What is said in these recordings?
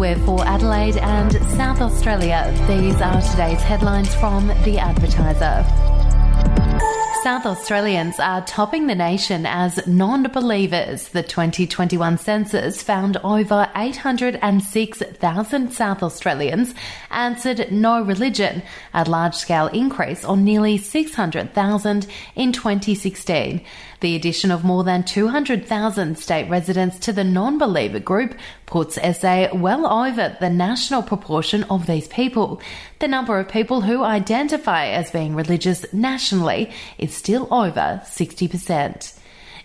We're for Adelaide and South Australia. These are today's headlines from The Advertiser. South Australians are topping the nation as non believers. The 2021 census found over 806,000 South Australians answered no religion, a large scale increase on nearly 600,000 in 2016. The addition of more than 200,000 state residents to the non believer group puts SA well over the national proportion of these people. The number of people who identify as being religious nationally is still over 60%.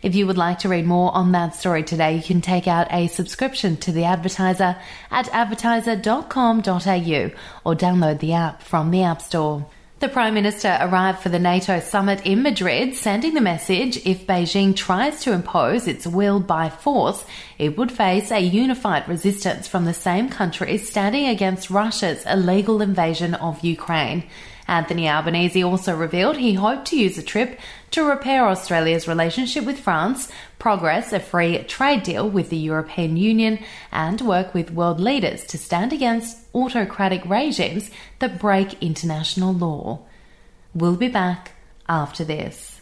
If you would like to read more on that story today, you can take out a subscription to the advertiser at advertiser.com.au or download the app from the App Store. The Prime Minister arrived for the NATO summit in Madrid, sending the message if Beijing tries to impose its will by force, it would face a unified resistance from the same countries standing against Russia's illegal invasion of Ukraine. Anthony Albanese also revealed he hoped to use the trip to repair Australia's relationship with France, progress a free trade deal with the European Union, and work with world leaders to stand against autocratic regimes that break international law. We'll be back after this.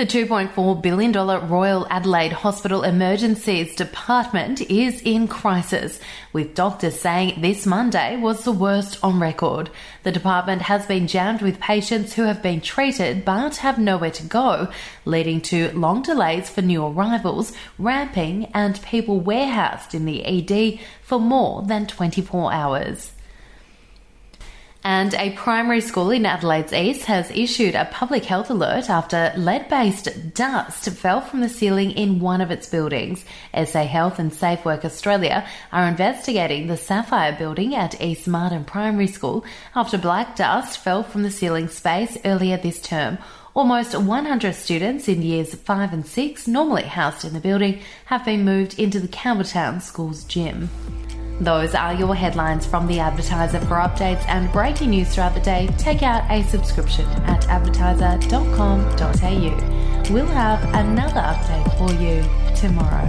The $2.4 billion Royal Adelaide Hospital Emergencies Department is in crisis, with doctors saying this Monday was the worst on record. The department has been jammed with patients who have been treated but have nowhere to go, leading to long delays for new arrivals, ramping, and people warehoused in the ED for more than 24 hours. And a primary school in Adelaide's East has issued a public health alert after lead based dust fell from the ceiling in one of its buildings. SA Health and Safe Work Australia are investigating the Sapphire building at East Marden Primary School after black dust fell from the ceiling space earlier this term. Almost 100 students in years 5 and 6, normally housed in the building, have been moved into the Campbelltown School's gym. Those are your headlines from the advertiser. For updates and breaking news throughout the day, take out a subscription at advertiser.com.au. We'll have another update for you tomorrow.